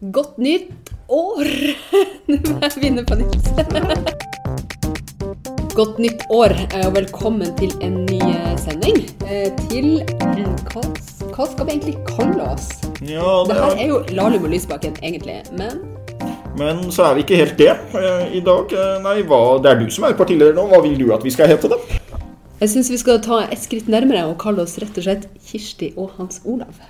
Godt nytt år! Nå må jeg begynne på nytt. Godt nytt år, eh, og velkommen til en ny eh, sending. Eh, Til hva, hva skal vi egentlig kalle oss? Ja, Det det her er, jo Lahlum og Lysbakken, egentlig. Men men så er vi ikke helt det i dag. Nei, hva, det er du som er partileder nå. Hva vil du at vi skal hete, da? jeg syns vi skal ta et skritt nærmere og kalle oss rett og slett Kirsti og Hans Olav.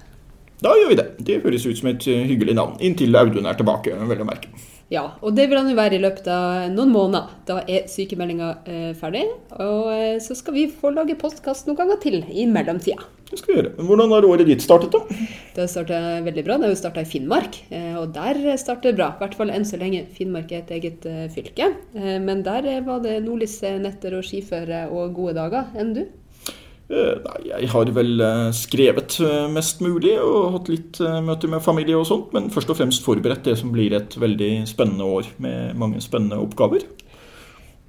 Da gjør vi det. Det høres ut som et eh, hyggelig navn. Inntil Audun er tilbake, vel å merke. Ja, og det vil han jo være i løpet av noen måneder. Da er sykemeldinga eh, ferdig. Og eh, så skal vi få lage postkast noen ganger til i mellomtida. Det skal vi gjøre. Hvordan har året ditt startet, da? Det har starta veldig bra. Det har jo starta i Finnmark, eh, og der starter det bra. I hvert fall enn så lenge Finnmark er et eget fylke. Men der var det nordlyse netter og skiføre og gode dager. Enn du? Eh, Nei, jeg har vel eh, skrevet eh, mest mulig og hatt litt møter med familie og sånt, men først og fremst forberedt det som blir et veldig spennende år med mange spennende oppgaver.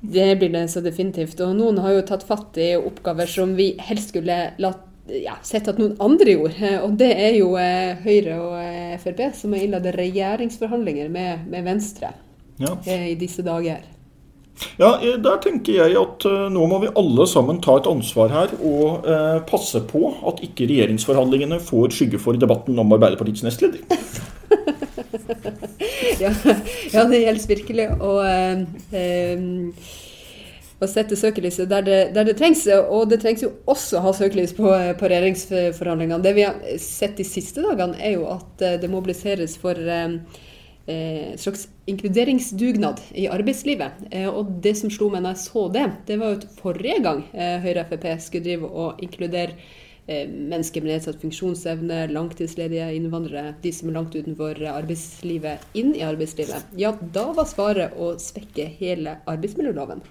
Det blir det så definitivt. Og noen har jo tatt fatt i oppgaver som vi helst skulle latt ja, sett at noen andre gjorde. Og det er jo Høyre og Frp som har innledet regjeringsforhandlinger med, med Venstre Ja. i disse dager. Ja, eh, der tenker jeg at eh, nå må vi alle sammen ta et ansvar her og eh, passe på at ikke regjeringsforhandlingene får skygge for debatten om Arbeiderpartiets nestleder. Ja, ja det gjelder virkelig å, eh, eh, å sette søkelyset der det, der det trengs. Og det trengs jo også å ha søkelys på, på regjeringsforhandlingene. Det vi har sett de siste dagene, er jo at det mobiliseres for eh, eh, slags inkluderingsdugnad i arbeidslivet. Eh, og det som slo meg når jeg så det, det var jo at forrige gang eh, Høyre og Frp skulle drive og inkludere eh, mennesker med nedsatt funksjonsevne, langtidsledige, innvandrere, de som er langt utenfor arbeidslivet, inn i arbeidslivet, ja, da var svaret å svekke hele arbeidsmiljøloven.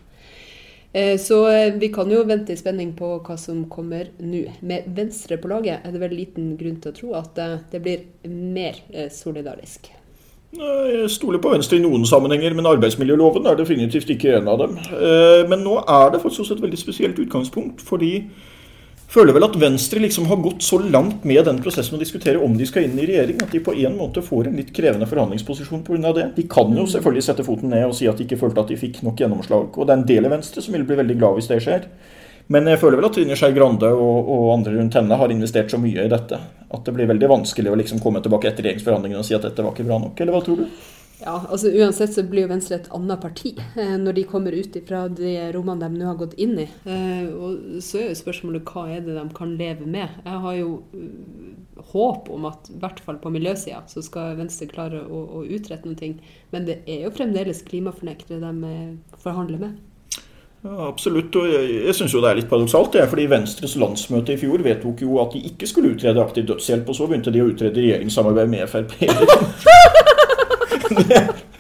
Eh, Så eh, vi kan jo vente i spenning på hva som kommer nå. Med Venstre på laget er det vel liten grunn til å tro at det blir mer solidarisk. Jeg stoler på Venstre i noen sammenhenger, men arbeidsmiljøloven er definitivt ikke en av dem. Eh, Men nå er det faktisk også et veldig spesielt utgangspunkt, fordi jeg føler vel at Venstre liksom har gått så langt med den prosessen å diskutere om de skal inn i regjering, at de på en måte får en litt krevende forhandlingsposisjon pga. det. De kan jo selvfølgelig sette foten ned og si at de ikke følte at de fikk nok gjennomslag. Og det er en del i Venstre som vil bli veldig glad hvis det skjer. Men jeg føler vel at Trine Skei Grande og, og andre rundt henne har investert så mye i dette at det blir veldig vanskelig å liksom komme tilbake etter regjeringsforhandlingene og si at dette var ikke bra nok. Eller hva tror du? Ja, altså Uansett så blir jo Venstre et annet parti eh, når de kommer ut fra de rommene de nå har gått inn i. Eh, og Så er jo spørsmålet hva er det de kan leve med. Jeg har jo uh, håp om at i hvert fall på miljøsida så skal Venstre klare å, å utrette noen ting. Men det er jo fremdeles klimafornektere de eh, forhandler med. Ja, absolutt. Og jeg, jeg syns jo det er litt paradoksalt, det, er fordi Venstres landsmøte i fjor vedtok jo at de ikke skulle utrede aktiv dødshjelp, og så begynte de å utrede regjeringssamarbeid med Frp.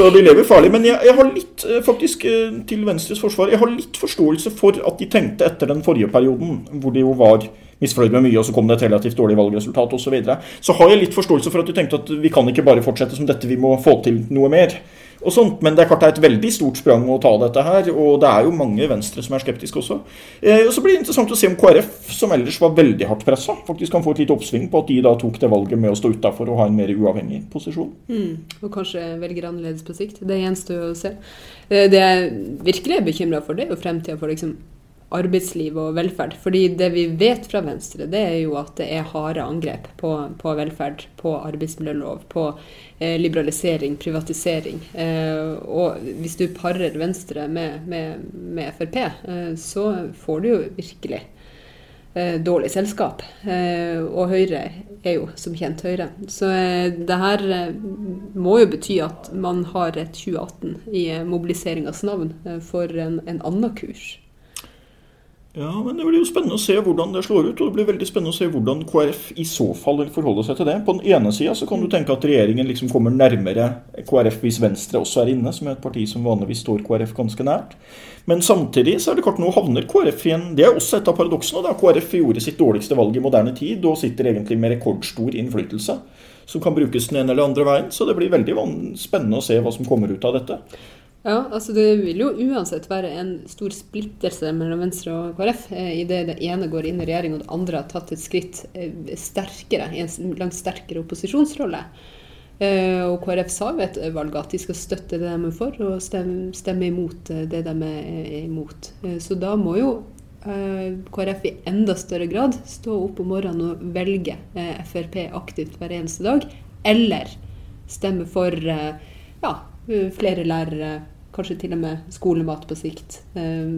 Så de lever farlig. Men jeg, jeg har litt, eh, faktisk, eh, til Venstres forsvar, jeg har litt forståelse for at de tenkte etter den forrige perioden, hvor de jo var misfornøyd med mye, og så kom det et relativt dårlig valgresultat osv. Så, videre. så har jeg litt forståelse for at du tenkte at vi kan ikke bare fortsette som dette, vi må få til noe mer. Og sånt, Men det er klart det er et veldig stort sprang å ta dette her, og det er jo mange Venstre som er skeptiske også. Eh, og Så blir det interessant å se om KrF, som ellers var veldig hardt pressa, faktisk kan få et lite oppsving på at de da tok det valget med å stå utafor og ha en mer uavhengig posisjon. Og kanskje velger annerledes på sikt. Det gjenstår å se. Eh, Det jeg virkelig er bekymra for, det er jo fremtida for liksom arbeidsliv og velferd. Fordi det vi vet fra Venstre, det er jo at det er harde angrep på, på velferd, på arbeidsmiljølov, på eh, liberalisering, privatisering. Eh, og hvis du parer Venstre med, med, med Frp, eh, så får du jo virkelig eh, dårlig selskap. Eh, og Høyre er jo som kjent Høyre. Så eh, det her må jo bety at man har et 2018 i mobiliseringas navn for en, en annen kurs. Ja, men Det blir jo spennende å se hvordan det slår ut. Og det blir veldig spennende å se hvordan KrF i så fall vil forholde seg til det. På den ene sida kan du tenke at regjeringen liksom kommer nærmere KrF hvis Venstre også er inne, som er et parti som vanligvis står KrF ganske nært. Men samtidig så er det klart nå havner KrF igjen. Det er også et av paradoksene. da KrF gjorde sitt dårligste valg i moderne tid og sitter egentlig med rekordstor innflytelse. Som kan brukes den ene eller andre veien. Så det blir veldig spennende å se hva som kommer ut av dette. Ja, altså det vil jo uansett være en stor splittelse mellom Venstre og KrF i idet det ene går inn i regjering og det andre har tatt et skritt eh, sterkere, i en langt sterkere opposisjonsrolle. Eh, og KrF sa ved et valg at de skal støtte det de er for, og stemme, stemme imot eh, det de er imot. Eh, så da må jo eh, KrF i enda større grad stå opp om morgenen og velge eh, Frp aktivt hver eneste dag, eller stemme for eh, ja, flere lærere, kanskje til og med skolemat på sikt. eh,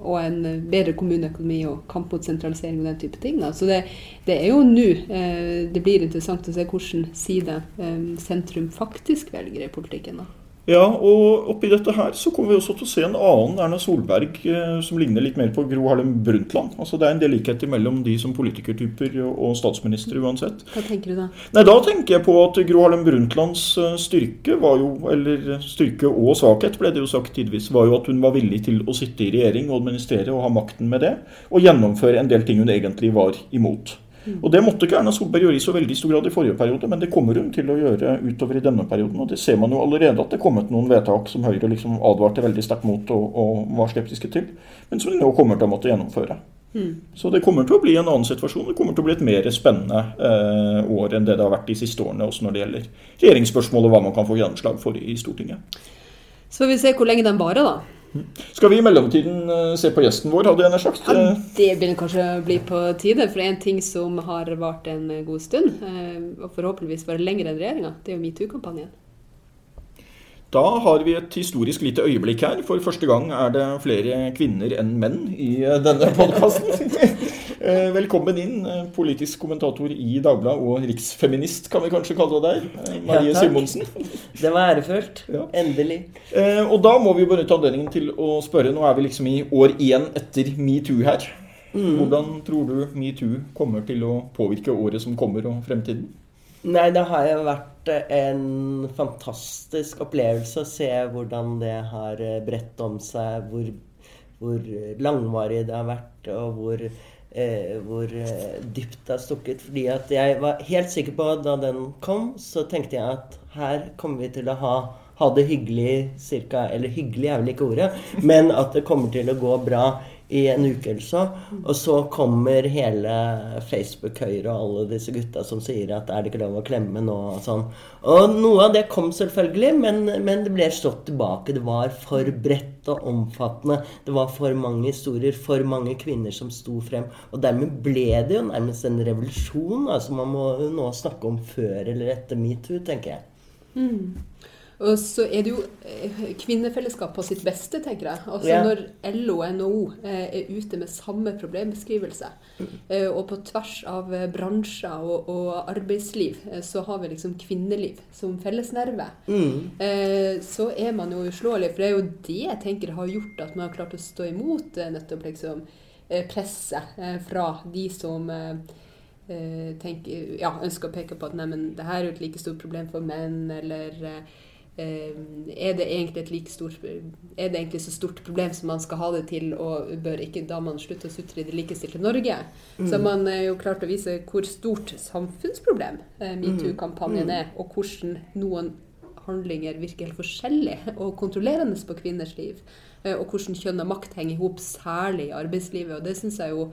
og en bedre kommuneøkonomi og kamp mot sentralisering og den type ting. Så det, det er jo nå eh, det blir interessant å se hvilken side eh, sentrum faktisk velger i politikken. da. Ja, og oppi dette her så kommer vi også til å se en annen Erna Solberg eh, som ligner litt mer på Gro Harlem Brundtland. Altså Det er en del likheter mellom de som politikertyper og, statsministre uansett. Hva tenker du da? Nei, Da tenker jeg på at Gro Harlem Brundtlands eh, styrke var jo, eller styrke og svakhet ble det jo sagt tidvis, var jo at hun var villig til å sitte i regjering og administrere og ha makten med det, og gjennomføre en del ting hun egentlig var imot. Og Det måtte ikke Erna Solberg gjøre i så veldig stor grad i forrige periode, men det kommer hun til å gjøre utover i denne perioden. Og det ser man jo allerede at det er kommet noen vedtak som Høyre liksom advarte veldig sterkt mot og, og var skeptiske til, men som de nå kommer til å måtte gjennomføre. Så det kommer til å bli en annen situasjon. Det kommer til å bli et mer spennende eh, år enn det det har vært de siste årene, også når det gjelder regjeringsspørsmål og hva man kan få gjennomslag for i Stortinget. Så får vi se hvor lenge den varer, da. Skal vi i mellomtiden eh, se på gjesten vår, hadde jeg nær sagt? Ja, Eh, det begynner kanskje å bli på tide, for det er en ting som har vart en god stund, eh, og forhåpentligvis varer lenger enn regjeringa, det er jo metoo-kampanjen. Da har vi et historisk lite øyeblikk her. For første gang er det flere kvinner enn menn i eh, denne podkasten. Velkommen inn, eh, politisk kommentator i Dagbladet og riksfeminist, kan vi kanskje kalle deg. eh, Marie Ja. Simonsen. Det var ærefullt. Ja. Endelig. Eh, Og da må vi benytte anledningen til å spørre. Nå er vi liksom i år én etter metoo her. Hvordan tror du metoo kommer til å påvirke året som kommer, og fremtiden? Nei, det har jo vært eh, en fantastisk opplevelse å se hvordan det har eh, bredt om seg, hvor, hvor langvarig det har vært, og hvor, eh, hvor eh, dypt det har stukket. Fordi at jeg var helt sikker på da den kom, så tenkte jeg at her kommer vi til å ha, ha det hyggelig cirka Eller hyggelig er vel ikke ordet, men at det kommer til å gå bra i en uke eller så. Og så kommer hele Facebook-Høyre og alle disse gutta som sier at er det ikke lov å klemme nå og sånn. Og noe av det kom selvfølgelig, men, men det ble slått tilbake. Det var for bredt og omfattende. Det var for mange historier, for mange kvinner som sto frem. Og dermed ble det jo nærmest en revolusjon. Altså man må nå snakke om før eller etter metoo, tenker jeg. Og så er det jo eh, kvinnefellesskap på sitt beste, tenker jeg. Altså yeah. Når LO og NHO eh, er ute med samme problembeskrivelse, eh, og på tvers av bransjer og, og arbeidsliv, så har vi liksom kvinneliv som fellesnerve. Mm. så er man jo uslåelig. For det er jo det jeg tenker har gjort at man har klart å stå imot nettopp liksom presset fra de som tenker, ja, ønsker å peke på at nei, men det her er jo et like stort problem for menn, eller er det egentlig et like stort Er det egentlig så stort problem som man skal ha det til, og bør ikke da man slutte å sutre i det likestilte Norge? Så man er jo klart å vise hvor stort samfunnsproblem eh, metoo-kampanjen er, og hvordan noen handlinger virker helt forskjellig og kontrollerende på kvinners liv. eh, Og hvordan kjønn og makt henger i hop, særlig i arbeidslivet. Og det synes jeg jo eh,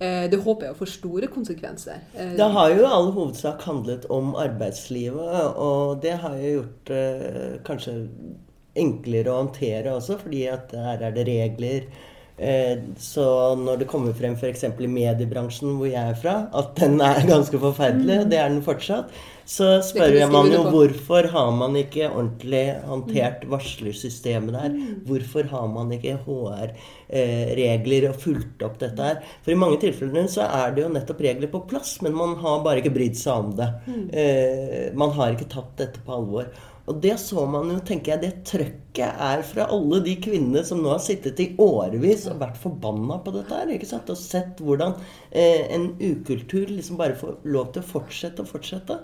Det håper jeg får store konsekvenser. Eh, Det har jo i all hovedsak handlet om arbeidslivet, og det har jo gjort eh, kanskje enklere å håndtere også, fordi at her er det regler. Eh, så når det kommer frem f.eks. i mediebransjen hvor jeg er fra, at den er ganske forferdelig, og det er den fortsatt, så spør jeg man jo hvorfor har man ikke ordentlig håndtert varslersystemet der? Hvorfor har man ikke HR-regler og fulgt opp dette her? For i mange tilfeller så er det jo nettopp regler på plass, men man har bare ikke brydd seg om det. Eh, man har ikke tatt dette på alvor. Og det så man jo, tenker jeg, det trøkket er fra alle de kvinnene som nå har sittet i årevis og vært forbanna på dette her. ikke sant? Og sett hvordan eh, en ukultur liksom bare får lov til å fortsette og fortsette.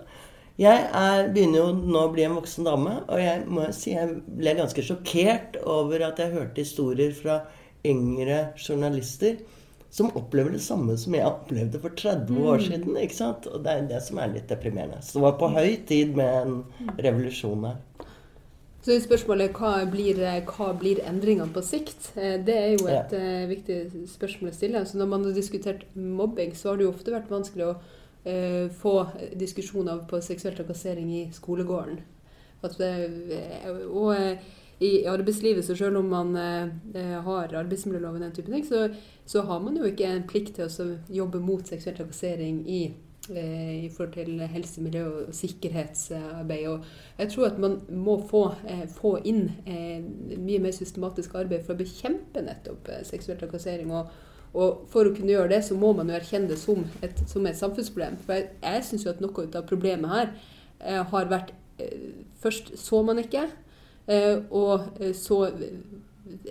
Jeg er, begynner jo nå å bli en voksen dame, og jeg må si jeg ble ganske sjokkert over at jeg hørte historier fra yngre journalister som opplever det samme som jeg opplevde for 30 år siden. ikke sant? Og det er det som er litt deprimerende. Så det var på høy tid med en revolusjon her. Så spørsmålet hva blir, hva blir endringene på sikt? Eh, det er jo et ja. uh, viktig spørsmål å stille. Så når man har diskutert mobbing, så har det jo ofte vært vanskelig å eh, få diskusjoner på seksuell trakassering i skolegården. At, uh, og i arbeidslivet, så selv om man har arbeidsmiljøloven den type ting, så, så, har man jo ikke en plikt til å jobbe mot seksuell trakassering i Eh, i forhold til helse, miljø og sikkerhetsarbeid. Og jeg tror at man må få, eh, få inn eh, mye mer systematisk arbeid for å bekjempe nettopp seksuell trakassering. Og, og, for å kunne gjøre det, så må man jo erkjenne det som et, som et samfunnsproblem. For jeg, jeg syns jo at noe av problemet her eh, har vært eh, Først så man ikke, eh, og så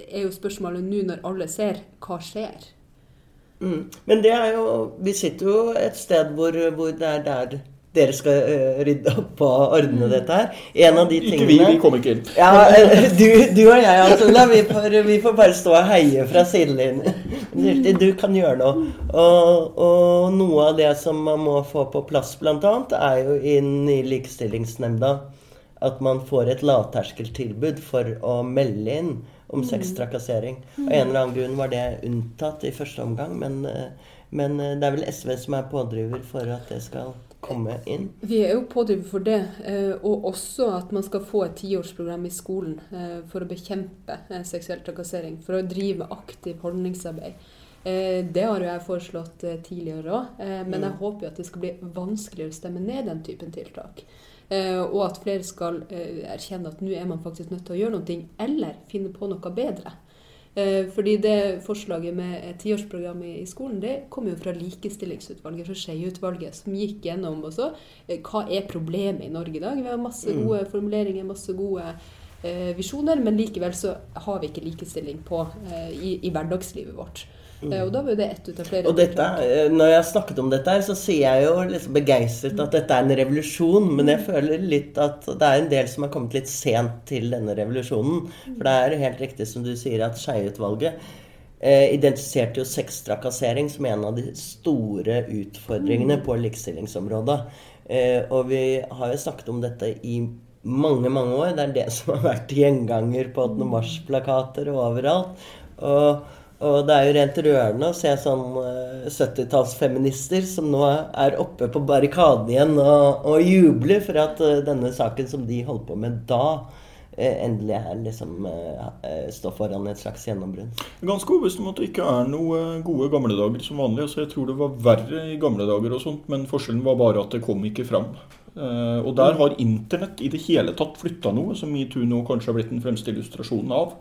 er jo spørsmålet nå når alle ser, hva skjer? Mm. Men det er jo Vi sitter jo et sted hvor, hvor det er der dere skal uh, rydde opp og ordne mm. dette her. En av de ikke vi, vi kommer ikke inn. Ja, eh, du, du, og jeg, Atula, vi får, vi får bare stå og heie fra sidelinjen. Du kan gjøre noe. Og, og, noe av det som man må få på plass, bl.a., er jo inn i Likestillingsnemnda at man får et lavterskeltilbud for å melde inn om mm. sextrakassering. Av en eller annen grunn var det unntatt i første omgang, men, eh, men, eh, det er vel SV som er pådriver for at det skal komme inn? Vi er jo pådriver for det, eh, og også at man skal få et tiårsprogram i skolen for å bekjempe seksuell trakassering. For å drive med aktiv holdningsarbeid. Det har jo jeg foreslått tidligere òg, men jeg mm. håper jo at det skal bli vanskeligere å stemme ned den typen tiltak. Eh, og at flere skal eh, erkjenne at nå er man faktisk nødt til å gjøre noe, eller finne på noe bedre. Eh, fordi det forslaget med tiårsprogram i skolen det kom jo fra Likestillingsutvalget, fra Skeiutvalget, som gikk gjennom også hva er problemet i Norge i dag. Vi har masse mm. gode formuleringer, masse gode visjoner, men likevel så har vi ikke likestilling på, i, i hverdagslivet vårt. Mm. Og da var det ett ut av flere. Og dette, eh, når jeg har snakket om dette her, så sier jeg jo liksom begeistret at dette er en revolusjon. Men jeg føler litt at det er en del som har kommet litt sent til denne revolusjonen. For det er helt riktig som du sier, at Skeiutvalget eh, identifiserte jo sextrakassering som en av de store utfordringene mm. på likestillingsområdet. Eh, og vi har jo snakket om dette i mange, mange år. Det er det som har vært gjenganger på 8. mars-plakater og overalt. Og og det er jo rent rørende å se sånn 70-tallsfeminister som nå er oppe på barrikaden igjen og, og, jubler for at uh, denne saken som de holdt på med da, uh, endelig er liksom står foran et slags gjennombrudd. Ganske overbevist om at det ikke er noe gode gamle dager som vanlig. Altså, jeg tror det var verre i gamle dager, og sånt, men forskjellen var bare at det kom ikke fram. og der har internett i det hele tatt flytta noe, som metoo nå kanskje har blitt den fremste illustrasjonen av.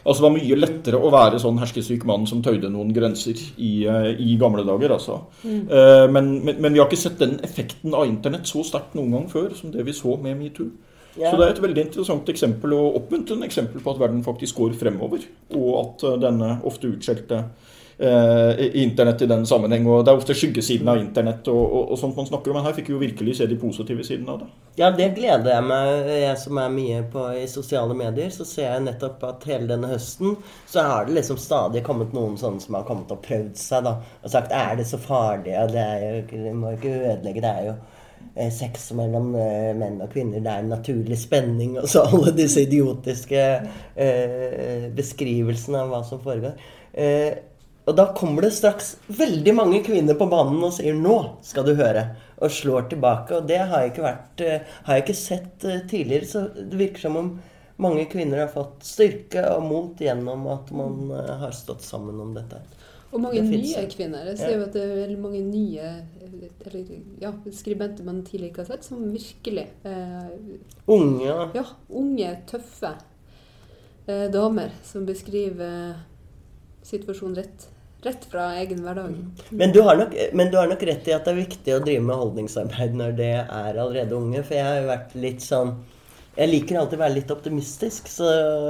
Altså Det var mye lettere å være sånn herskesyk mann som tøyde noen grenser i, uh, i gamle dager. altså. Mm. Uh, men, men, men, vi har ikke sett den effekten av internett så sterkt noen gang før som det vi så med metoo. Ja. Så det er et veldig interessant eksempel og oppmuntrende eksempel på at verden faktisk går fremover. Og at uh, denne ofte utskjelte eh, internett i den sammenheng. og Det er ofte skyggesiden av internett og, og, og, sånt man snakker om. Men her fikk vi jo virkelig se de positive sidene av det. Ja, det gleder jeg meg. Jeg som er mye på i sosiale medier, så ser jeg nettopp at hele denne høsten så har det liksom stadig kommet noen sånne som har kommet og prøvd seg, da. Og sagt er det så farlig? og det er jo Det må ikke ødelegge. Det er jo eh, sex mellom eh, menn og kvinner. Det er en naturlig spenning. Og så alle disse idiotiske eh, beskrivelsene av hva som foregår. Eh, og da kommer det straks veldig mange kvinner på banen og sier 'nå skal du høre', og slår tilbake. Og det har jeg ikke, vært, eh, har jeg ikke sett eh, tidligere. Så det virker som om mange kvinner har fått styrke og mot gjennom at man eh, har stått sammen om dette. Og mange nye kvinner. Jeg ser jo at det er veldig mange nye eller, ja, skribenter man tidligere ikke har sett, som virkelig eh, Unge? Ja. Unge, tøffe eh, damer som beskriver situasjonen rett Rett fra egen hverdag. Men du, nok, men du, har nok, rett i at det er viktig å drive med holdningsarbeid når det er allerede unge. For jeg har jo vært litt sånn Jeg liker alltid å være litt optimistisk, så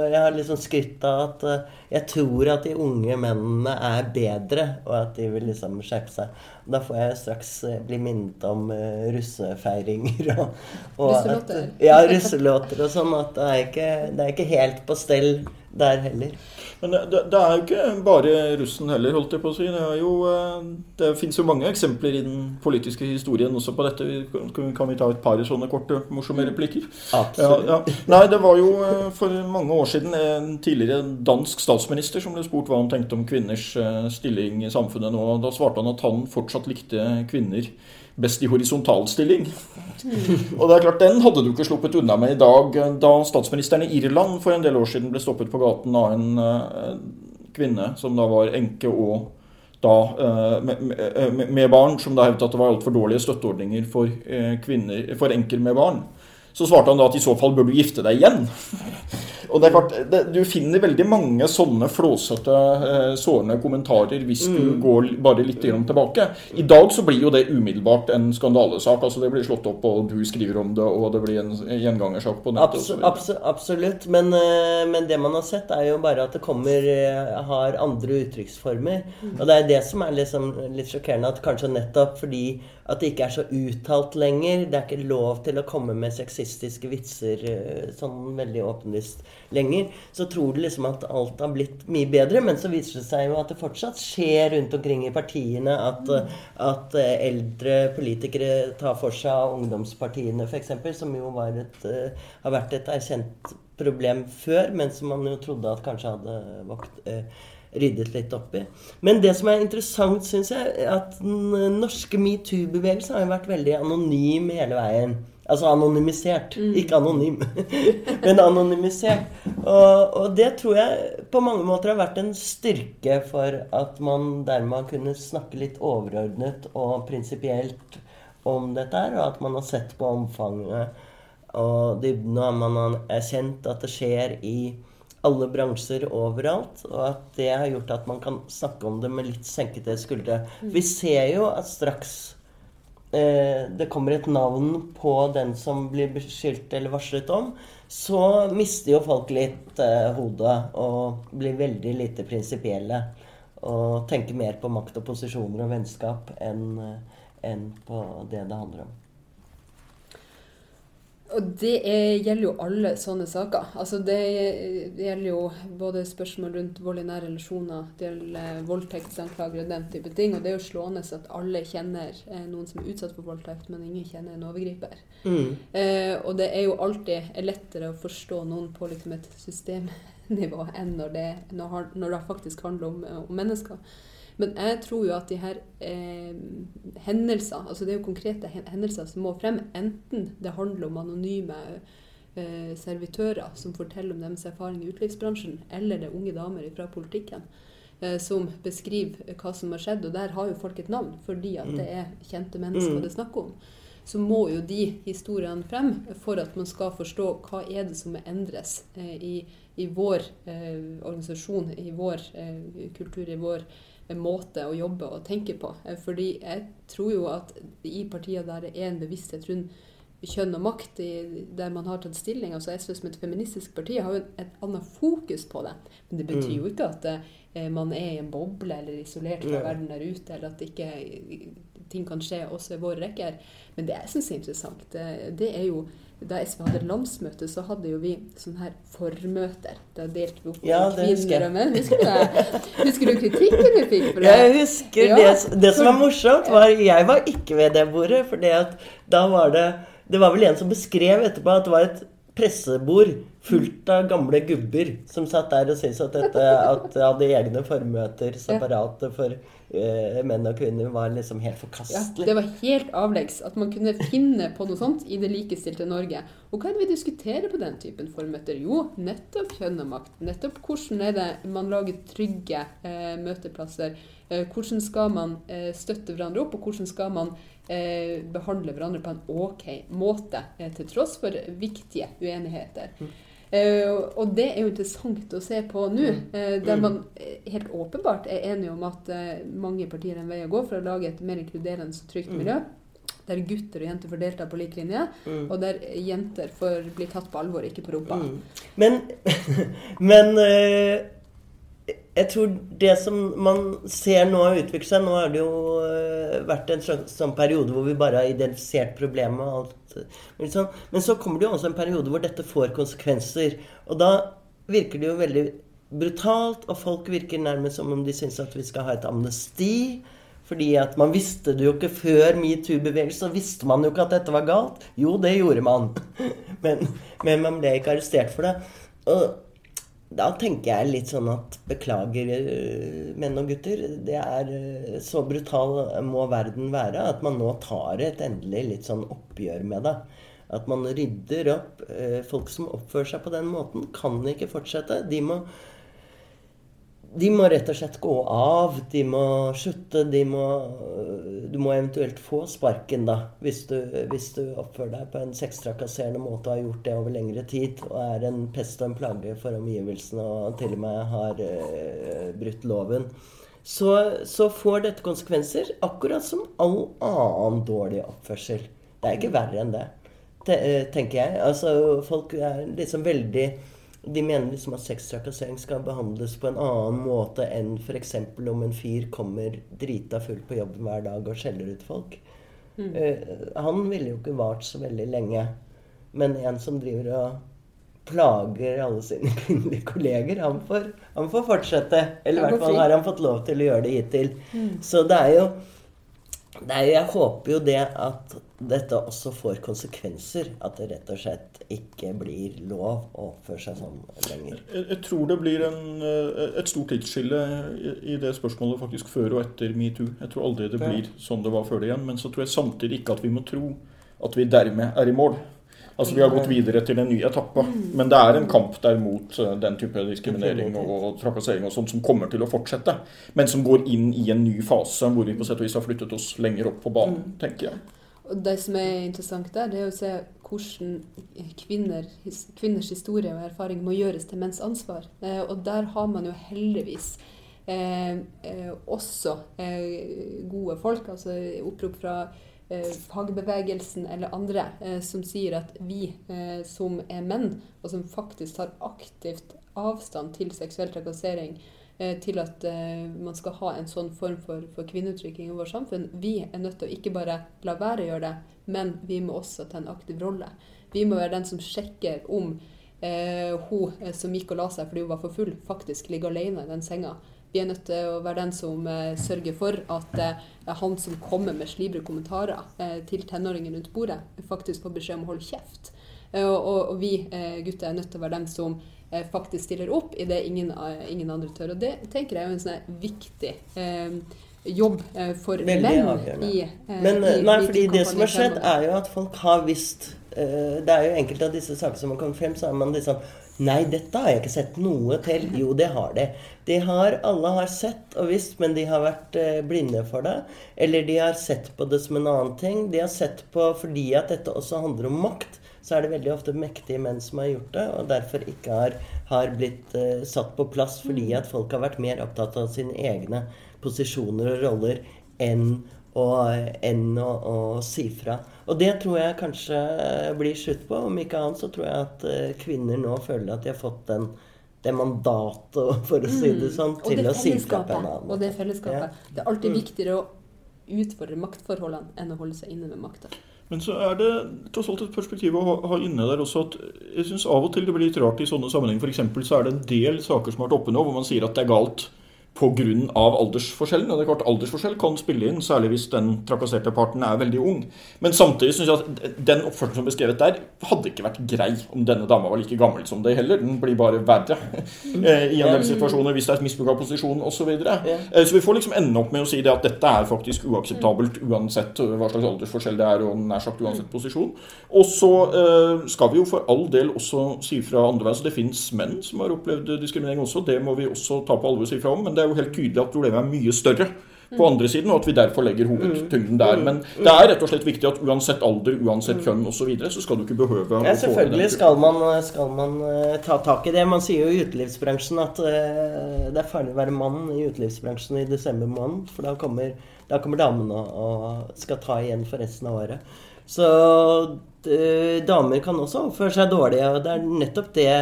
jeg har liksom skrytt av at uh, jeg tror at de unge mennene er bedre, og at de vil liksom skjerpe seg. Da får jeg straks uh, bli minnet om uh, russefeiringer og, og Russelåter? ja, russelåter og sånn. At det er, ikke, det er ikke helt på stell der heller. Men det, det, er jo ikke bare russen heller, holdt jeg på å si. Det, jo, eh, det fins jo mange eksempler i den politiske historien også på dette. Kan, kan vi ta et par sånne korte, morsomme replikker? Absolutt. Ja, ja. Nei, det var jo eh, for mange år siden en tidligere dansk statsminister som ble spurt hva han tenkte om kvinners eh, stilling i samfunnet nå. Da svarte han at han fortsatt likte kvinner best i horisontalstilling. Og det er klart, Den hadde du ikke sluppet unna med i dag. Da statsministeren i Irland for en del år siden ble stoppet på gaten av en uh, kvinne som da var enke og da uh, med, med, med, barn, som da hevdet at det var altfor dårlige støtteordninger for, kvinner, for enker med barn. Så svarte han da at i så fall bør du gifte deg igjen. Og det er klart, det, Du finner veldig mange sånne flåsete, eh, sårende kommentarer hvis du mm. går bare litt tilbake. I dag så blir jo det umiddelbart en skandalesak. altså Det blir slått opp, og du skriver om det, og det blir en gjengangersak på nettet. Absolutt. abs absolutt. Men, eh, men, det man har sett, er jo bare at det kommer eh, har andre uttrykksformer. Mm. Og det er det som er liksom litt sjokkerende, at kanskje nettopp fordi at det ikke er så uttalt lenger. Det er ikke lov til å komme med sexistiske vitser sånn veldig åpenlyst lenger, så tror du liksom at alt har blitt mye bedre. Men så viser det seg jo at det fortsatt skjer rundt omkring i partiene at, at eldre politikere tar for seg ungdomspartiene, f.eks., som jo et, uh, har vært et erkjent problem før, men som man jo trodde at kanskje hadde vakt, uh, ryddet litt opp i. Men det som er interessant, syns jeg, at den norske metoo-bevegelsen har jo vært veldig anonym hele veien. Altså anonymisert. Mm. Ikke anonym, men anonymisert. Og, og, det tror jeg på mange måter har vært en styrke for at man dermed kunne snakke litt overordnet og prinsipielt om dette her, og at man har sett på omfanget og dybden, og man har erkjent at det skjer i alle bransjer overalt, og at det har gjort at man kan snakke om det med litt senkede skuldre. Mm. Vi ser jo at straks det kommer et navn på den som blir beskyldt eller varslet om, så mister jo folk litt eh, hodet og blir veldig lite prinsipielle. Og tenker mer på makt og posisjoner og vennskap enn, eh, enn på det det handler om. Og det er, gjelder jo alle sånne saker. Altså det, gjelder jo både spørsmål rundt vold i nære relasjoner, det gjelder voldtektsanklager og den type ting. Og det er jo slående at alle kjenner eh, noen som er utsatt for voldtekt, men ingen kjenner en overgriper. Mm. Eh, og det er jo alltid lettere å forstå noen på liksom et systemnivå enn når det, når, når det faktisk handler om, om mennesker. Men jeg tror jo at de her eh, hendelser, altså det er jo konkrete hendelser som må frem, enten det handler om anonyme eh, servitører som forteller om deres erfaring i utelivsbransjen, eller det er unge damer fra politikken eh, som beskriver hva som har skjedd. Og der har jo folk et navn, fordi at det er kjente mennesker mm. det er snakk om. Så må jo de historiene frem for at man skal forstå hva er det som må endres eh, i, i, vår eh, organisasjon, i vår eh, kultur, i vår måte å jobbe og tenke på. Eh, fordi jeg tror jo at i partier der det er en bevissthet rundt kjønn og makt, der man har tatt stilling altså SV som et feministisk parti har jo et annet fokus på det. Men det betyr jo mm. ikke at eh, man er i en boble eller isolert fra verden der ute, eller at ikke ting kan skje også i våre rekker. Men det jeg syns er interessant, det, det er jo da SV hadde landsmøte, så hadde jo vi sånne her formøter. Da delte vi opp ja, kvinner og menn. Husker du det? Husker du kritikken vi fikk for det? Jeg husker ja. det. Det som var morsomt, var jeg var ikke ved det bordet. For da var det Det var vel en som beskrev etterpå at det var et pressebord fullt av gamle gubber som satt der og syntes at dette at de hadde egne formøter separate for uh, menn og kvinner, var liksom helt forkastelig. Ja, det var helt avleggs at man kunne finne på noe sånt i det likestilte Norge. Og hva er det vi diskuterer på den typen formøter? Jo, nettopp kjønn og makt. Nettopp hvordan er det man lager trygge uh, møteplasser. Uh, hvordan skal man støtte hverandre opp, og hvordan skal man eh, behandle hverandre på en OK måte, eh, til tross for viktige uenigheter. Mm. Uh, og det er jo interessant å se på nå, mm. eh, der mm. man helt åpenbart er enige om at uh, mange partier er en vei å gå for å lage et mer inkluderende og trygt miljø. Der gutter og jenter får delta på lik linje, mm. og der jenter får bli tatt på alvor, ikke på rumpa. Mm. Men, men jeg tror det som man ser nå har utviklet seg Nå har det jo uh, vært en sånn, sånn, periode hvor vi bare har identifisert problemet og alt. Men, sånn. Men så kommer det jo også en periode hvor dette får konsekvenser. Og da virker det jo veldig brutalt, og folk virker nærmest som om de syns at vi skal ha et amnesti. Fordi at man visste det jo ikke før metoo-bevegelsen, så visste man jo ikke at dette var galt. Jo, det gjorde man. Men, men man ble ikke arrestert for det. Og da tenker jeg litt sånn at beklager, eh, menn og gutter. Det er eh, så brutal må verden være at man nå tar et endelig litt sånn oppgjør med det. At man rydder opp. Eh, folk som oppfører seg på den måten, kan ikke fortsette. De må de må rett og slett gå av. De må slutte. De må, du må eventuelt få sparken, da. Hvis du, hvis du oppfører deg på en sextrakasserende måte og har gjort det over lengre tid og er en pest og en plage for omgivelsene og til og med har uh, brutt loven. Så, så, får dette konsekvenser, akkurat som all annen dårlig oppførsel. Det er ikke verre enn det, tenker jeg. Altså, folk er liksom veldig de mener liksom at sextrakassering skal behandles på en annen måte enn f.eks. om en fyr kommer drita full på jobben hver dag og skjeller ut folk. Mm. Uh, han ville jo ikke vart så veldig lenge. Men en som driver og plager alle sine kvinnelige kolleger, han får, han får fortsette. Eller i hvert fall har han fått lov til å gjøre det hittil. Mm. Så det er jo Nei, jeg håper jo det at dette også får konsekvenser. At det rett og slett ikke blir lov å oppføre seg sånn lenger. Jeg, jeg tror det blir en, eh, et stort tidsskille i det spørsmålet faktisk før og etter metoo. Jeg tror aldri det blir sånn det var før det igjen. Men så tror jeg samtidig ikke at vi må tro at vi dermed er i mål. Altså Vi har gått videre til en ny etappe. Men det er en kamp der mot eh, den type diskriminering og trakassering og sånt som kommer til å fortsette. Men som går inn i en ny fase hvor vi på sett og vis har flyttet oss lenger opp på banen, mm. tenker jeg. Og Det som er interessant der, det er å se hvordan kvinner, kvinners historie og erfaring må gjøres til menns ansvar. Eh, og der har man jo heldigvis eh, eh, også eh, gode folk. altså Opprop fra Eh, fagbevegelsen eller andre som sier at vi som er menn, og som faktisk tar aktivt avstand til seksuell trakassering, til at man skal ha en sånn form for, for kvinneuttrykking i vårt samfunn. Vi er nødt til å ikke bare la være å gjøre det, men vi må også ta en aktiv rolle. Vi må være den som sjekker om eh, hun som gikk og la seg fordi hun var for full, faktisk ligger alene i den senga. Vi er nødt til å være den som eh, sørger for at eh, han som kommer med slibre kommentarer eh, til tenåringen rundt bordet, faktisk får beskjed om å holde kjeft. Og, og, vi gutter er nødt til å være den som faktisk stiller opp i det ingen, ingen andre tør. Og det tenker jeg er en sånn viktig eh, jobb for Veldig menn avgjørende. i, eh, Men i, nei, fordi det som har skjedd, er jo at folk har visst eh, Det er jo enkelte av disse sakene som har kommet frem, så er man liksom Nei, dette har jeg ikke sett noe til. Jo, det har det. De har, alle har sett og visst, men de har vært eh, blinde for det. Eller de har sett på det som en annen ting. De har sett på fordi at dette også handler om makt, så er det veldig ofte mektige menn som har gjort det, og derfor ikke har, har blitt uh, satt på plass fordi at folk har vært mer opptatt av sine egne posisjoner og roller enn å, enn å, å si fra. Og det tror jeg kanskje blir slutt på. Om ikke annet så tror jeg at uh, kvinner nå føler at de har fått den, det mandatet, for å si det mm. sånn, til å si fra på en annen. Og det fellesskapet. Ja. Det er alltid mm. viktigere å utfordre maktforholdene enn å holde seg inne med makta. Men så er det tross alt et perspektiv å ha, inne der også at jeg syns av og til det blir litt rart i sånne sammenhenger. F.eks. så er det en del saker som har vært oppe nå hvor man sier at det er galt pga. aldersforskjellen. Og det er klart Aldersforskjell kan spille inn, særlig hvis den trakasserte parten er veldig ung. Men samtidig syns jeg at den oppførselen som er beskrevet der, hadde ikke vært grei om denne dama var like gammel som det heller. Den blir bare verre eh, i en del situasjoner hvis det er et misbruk av posisjon osv. Så, videre. Eh, så vi får liksom ende opp med å si det at dette er faktisk uakseptabelt uansett hva slags aldersforskjell det er, og nær sagt uansett posisjon. Og så eh, skal vi jo for all del også si fra andre veien. Så det fins menn som har opplevd diskriminering også. Det må vi også ta på alvor og si fra om. men det er jo helt tydelig at problemet er mye større på andre siden, og at vi derfor legger hovedtyngden der. Men det er rett og slett viktig at uansett alder, uansett kjønn osv., så, videre, så skal du ikke behøve ja, Selvfølgelig skal man, skal man uh, ta tak i det. Man sier jo i utelivsbransjen at uh, det er farlig å være mann i utelivsbransjen i desember måned, for da kommer, da kommer damene og skal ta igjen for resten av året. Så damer kan også oppføre seg dårlig, og det er nettopp det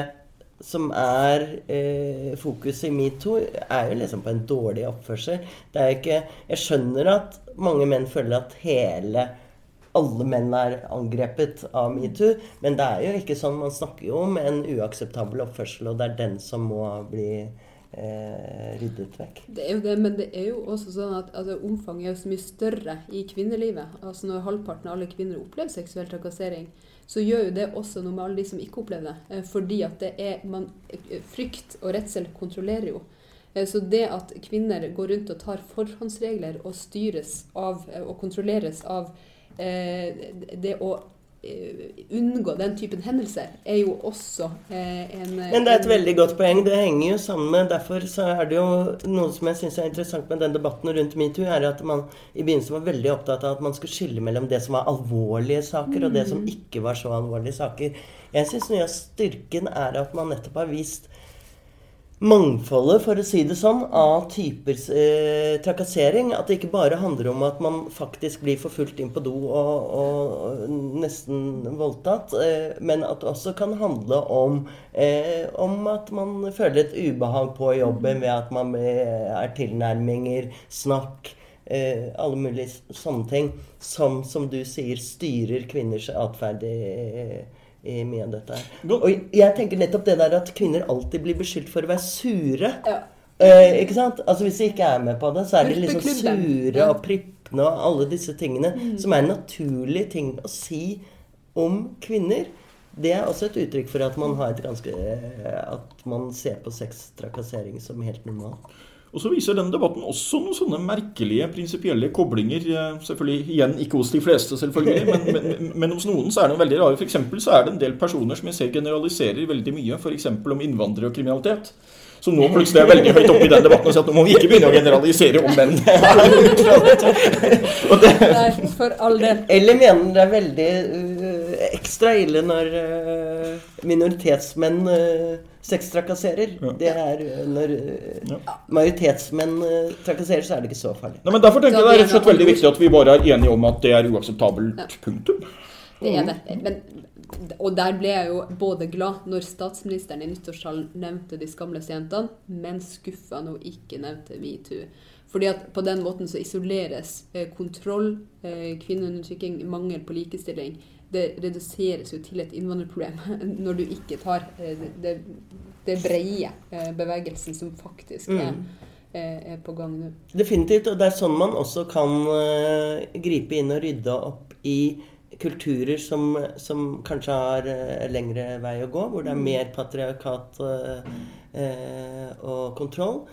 som er eh, fokuset i metoo, er jo liksom på en dårlig oppførsel. Det er ikke Jeg skjønner at mange menn føler at hele alle menn er angrepet av metoo. Men det er jo ikke sånn. Man snakker jo om en uakseptabel oppførsel, og det er den som må bli eh, ryddet vekk. Det er jo det, men det er jo også sånn at altså, omfanget er så mye større i kvinnelivet. Altså Når halvparten av alle kvinner opplever seksuell trakassering, så gjør jo det også noe med alle de som ikke opplever det. Eh, fordi at det er man, Frykt og redsel kontrollerer jo. Eh, så det at kvinner går rundt og tar forhåndsregler og styres av eh, og kontrolleres av eh, det å unngå den typen hendelser, er jo også en Men det er et veldig godt poeng. Det henger jo sammen med Derfor så er det jo noe som jeg syns er interessant med den debatten rundt metoo, er at man i begynnelsen var veldig opptatt av at man skulle skille mellom det som var alvorlige saker, og det som mm. ikke var så alvorlige saker. Jeg syns noe av styrken er at man nettopp har vist mangfoldet, for å si det sånn, av typer eh, trakassering. At det ikke bare handler om at man faktisk blir forfulgt inn på do og, og nesten voldtatt, eh, men at det også kan handle om, eh, om at man føler et ubehag på jobben ved at man er tilnærminger, snakk eh, alle mulige sånne ting som, som du sier, styrer kvinners atferd. Eh, i mye av dette. Og jeg tenker nettopp det der at kvinner alltid blir beskyldt for å være sure. Ja. Eh, ikke sant? Altså Hvis de ikke er med på det, så er de liksom sure og prippende og alle disse tingene. Mm. Som er en naturlig ting å si om kvinner. Det er også et uttrykk for at man har et ganske At man ser på sextrakassering som helt normalt. Og så viser denne debatten også noen sånne merkelige prinsipielle koblinger. Eh, selvfølgelig igjen ikke hos de fleste, selvfølgelig, men, men, men hos noen så er det veldig rare. For så er det en del personer som jeg ser generaliserer veldig mye, f.eks. om innvandrere og kriminalitet. Som nå plutselig er veldig høyt oppe i den debatten og sier at nå må vi ikke begynne å generalisere om menn. Nei, for all del. Eller mener det er veldig uh, ekstra ille når uh, minoritetsmenn uh, sextrakasserer. Ja. Det er uh, Når ja. majoritetsmenn trakasserer, så er det ikke så farlig. Nei, men Derfor tenker jeg det er rett og slett veldig viktig at vi bare er enige om at det er uakseptabelt. Ja. Punktum. Det er det. Men og der ble jeg jo både glad når statsministeren i nyttårstalen nevnte de skamløse jentene, men skuffa når hun ikke nevnte metoo. Fordi at på den måten så isoleres eh, kontroll, eh, kvinneundertrykking, mangel på likestilling. Det reduseres jo til et innvandrerproblem når du ikke tar eh, det, det breie eh, bevegelsen som faktisk er, mm. Eh, er på gang nå. Definitivt. Og det er sånn man også kan gripe inn og rydde opp i kulturer som, som, kanskje har lengre vei å gå, hvor det er mm. mer patriarkat og kontroll.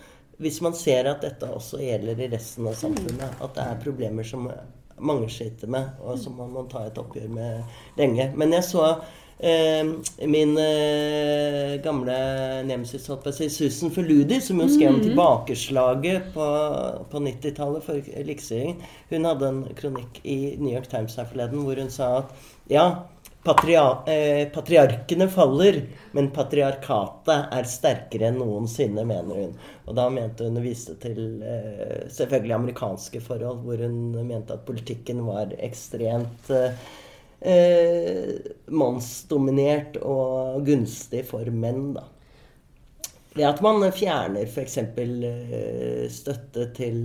Hvis man ser at dette også gjelder i resten av samfunnet, at det er problemer som mange sliter med, og som man må ta et oppgjør med lenge. Men jeg så Eh, min eh, gamle nemesis, si, Susan Feludi, som jo skrev om mm. tilbakeslaget på, på 90-tallet for likestillingen, hun hadde en kronikk i New York Times her forleden hvor hun sa at ja, patria, eh, patriarkene faller, men patriarkatet er sterkere enn noensinne, mener hun. Og da mente hun å vise til eh, selvfølgelig amerikanske forhold, hvor hun mente at politikken var ekstremt eh, eh, mannsdominert og gunstig for menn, da. Ved at man fjerner f.eks. Eh, støtte til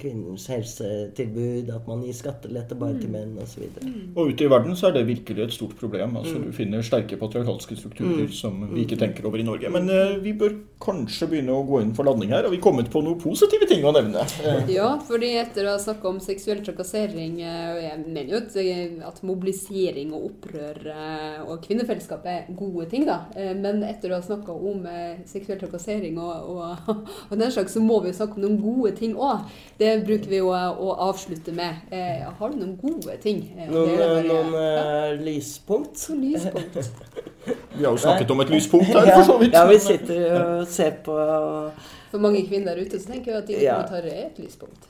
kvinnens helsetilbud, at man gir skattelette bare til mm. menn osv. Og, mm. og ute i verden så er det virkelig et stort problem. Altså mm. Du finner sterke patriarkalske strukturer mm. som vi ikke tenker over i Norge. Men uh, vi bør kanskje begynne å gå inn for landing her. Har vi kommet på noen positive ting å nevne? Ja, fordi etter å ha snakka om seksuell trakassering og Jeg mener jo at, at mobilisering og opprør og kvinnefellesskap er gode ting, da. Men etter å ha snakka om seksuell trakassering trakassering og, og, og, den slags, så må vi jo snakke om noen gode ting òg. Det bruker vi jo å avslutte med. Eh, har du noen gode ting? Eh, noen, bare, noen ja. Eh, lyspunkt? Noen lyspunkt. vi har jo snakket om et lyspunkt her, for så vidt. Ja, vi sitter og ser på for mange kvinner der ute, så tenker jeg at dine ja. kommentarer er et lyspunkt.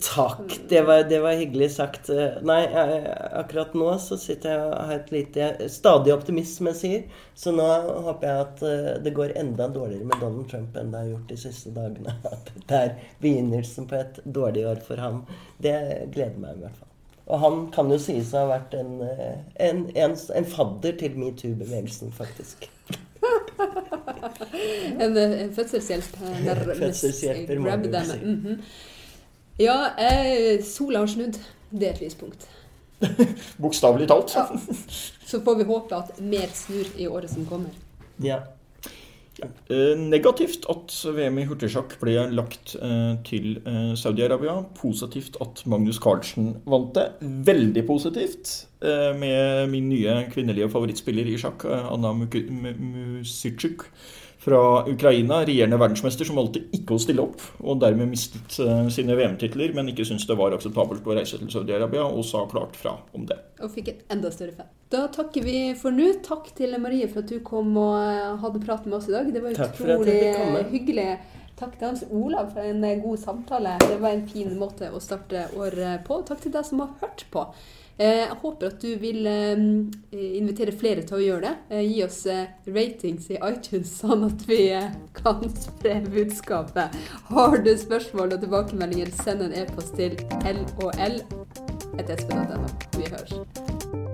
Takk. Det var, det var, hyggelig sagt. Nei, jeg, akkurat nå så sitter jeg og har et lite Stadig optimisme, sier. Så nå håper jeg at eh, det går enda dårligere med Donald Trump enn det har gjort de siste dagene. At det er begynnelsen på et dårlig år for ham. Det gleder meg i hvert fall. Og han kan jo sies å ha vært en, eh, en, en, en fadder til metoo-bevegelsen, faktisk. en, en fødselshjelper. Fødselshjelper, må du si. Mm -hmm. Ja, eh, sola har snudd. Det er et lyspunkt. Bokstavelig talt. Ja. Så får vi håpe at mer snur i året som kommer. Ja. Eh, negativt at VM i hurtigsjakk ble lagt eh, til eh, Saudi-Arabia. Positivt at Magnus Carlsen vant det. Veldig positivt med min nye kvinnelige favorittspiller i sjakk, Anna Muku- Mu- Musitsjuk fra Ukraina. Regjerende verdensmester som valgte ikke å stille opp, og dermed mistet eh, sine VM-titler, men ikke syntes det var akseptabelt å reise til Saudi-Arabia, og sa klart fra om det. Og fikk et enda større fan. Da takker vi for nå. Takk til Marie for at du kom og eh, hadde prat med oss i dag. Det var utrolig hyggelig. Takk til Hans Olav for en eh, god samtale. Det var en fin måte å starte året på. Takk til deg som har hørt på. Eh, Jeg håper at du vil eh, invitere flere til å gjøre det. Eh, Gi oss ratings i iTunes, sånn at vi kan spre budskapet. Har du spørsmål og tilbakemeldinger, send en e-post til lol.no. Vi høres.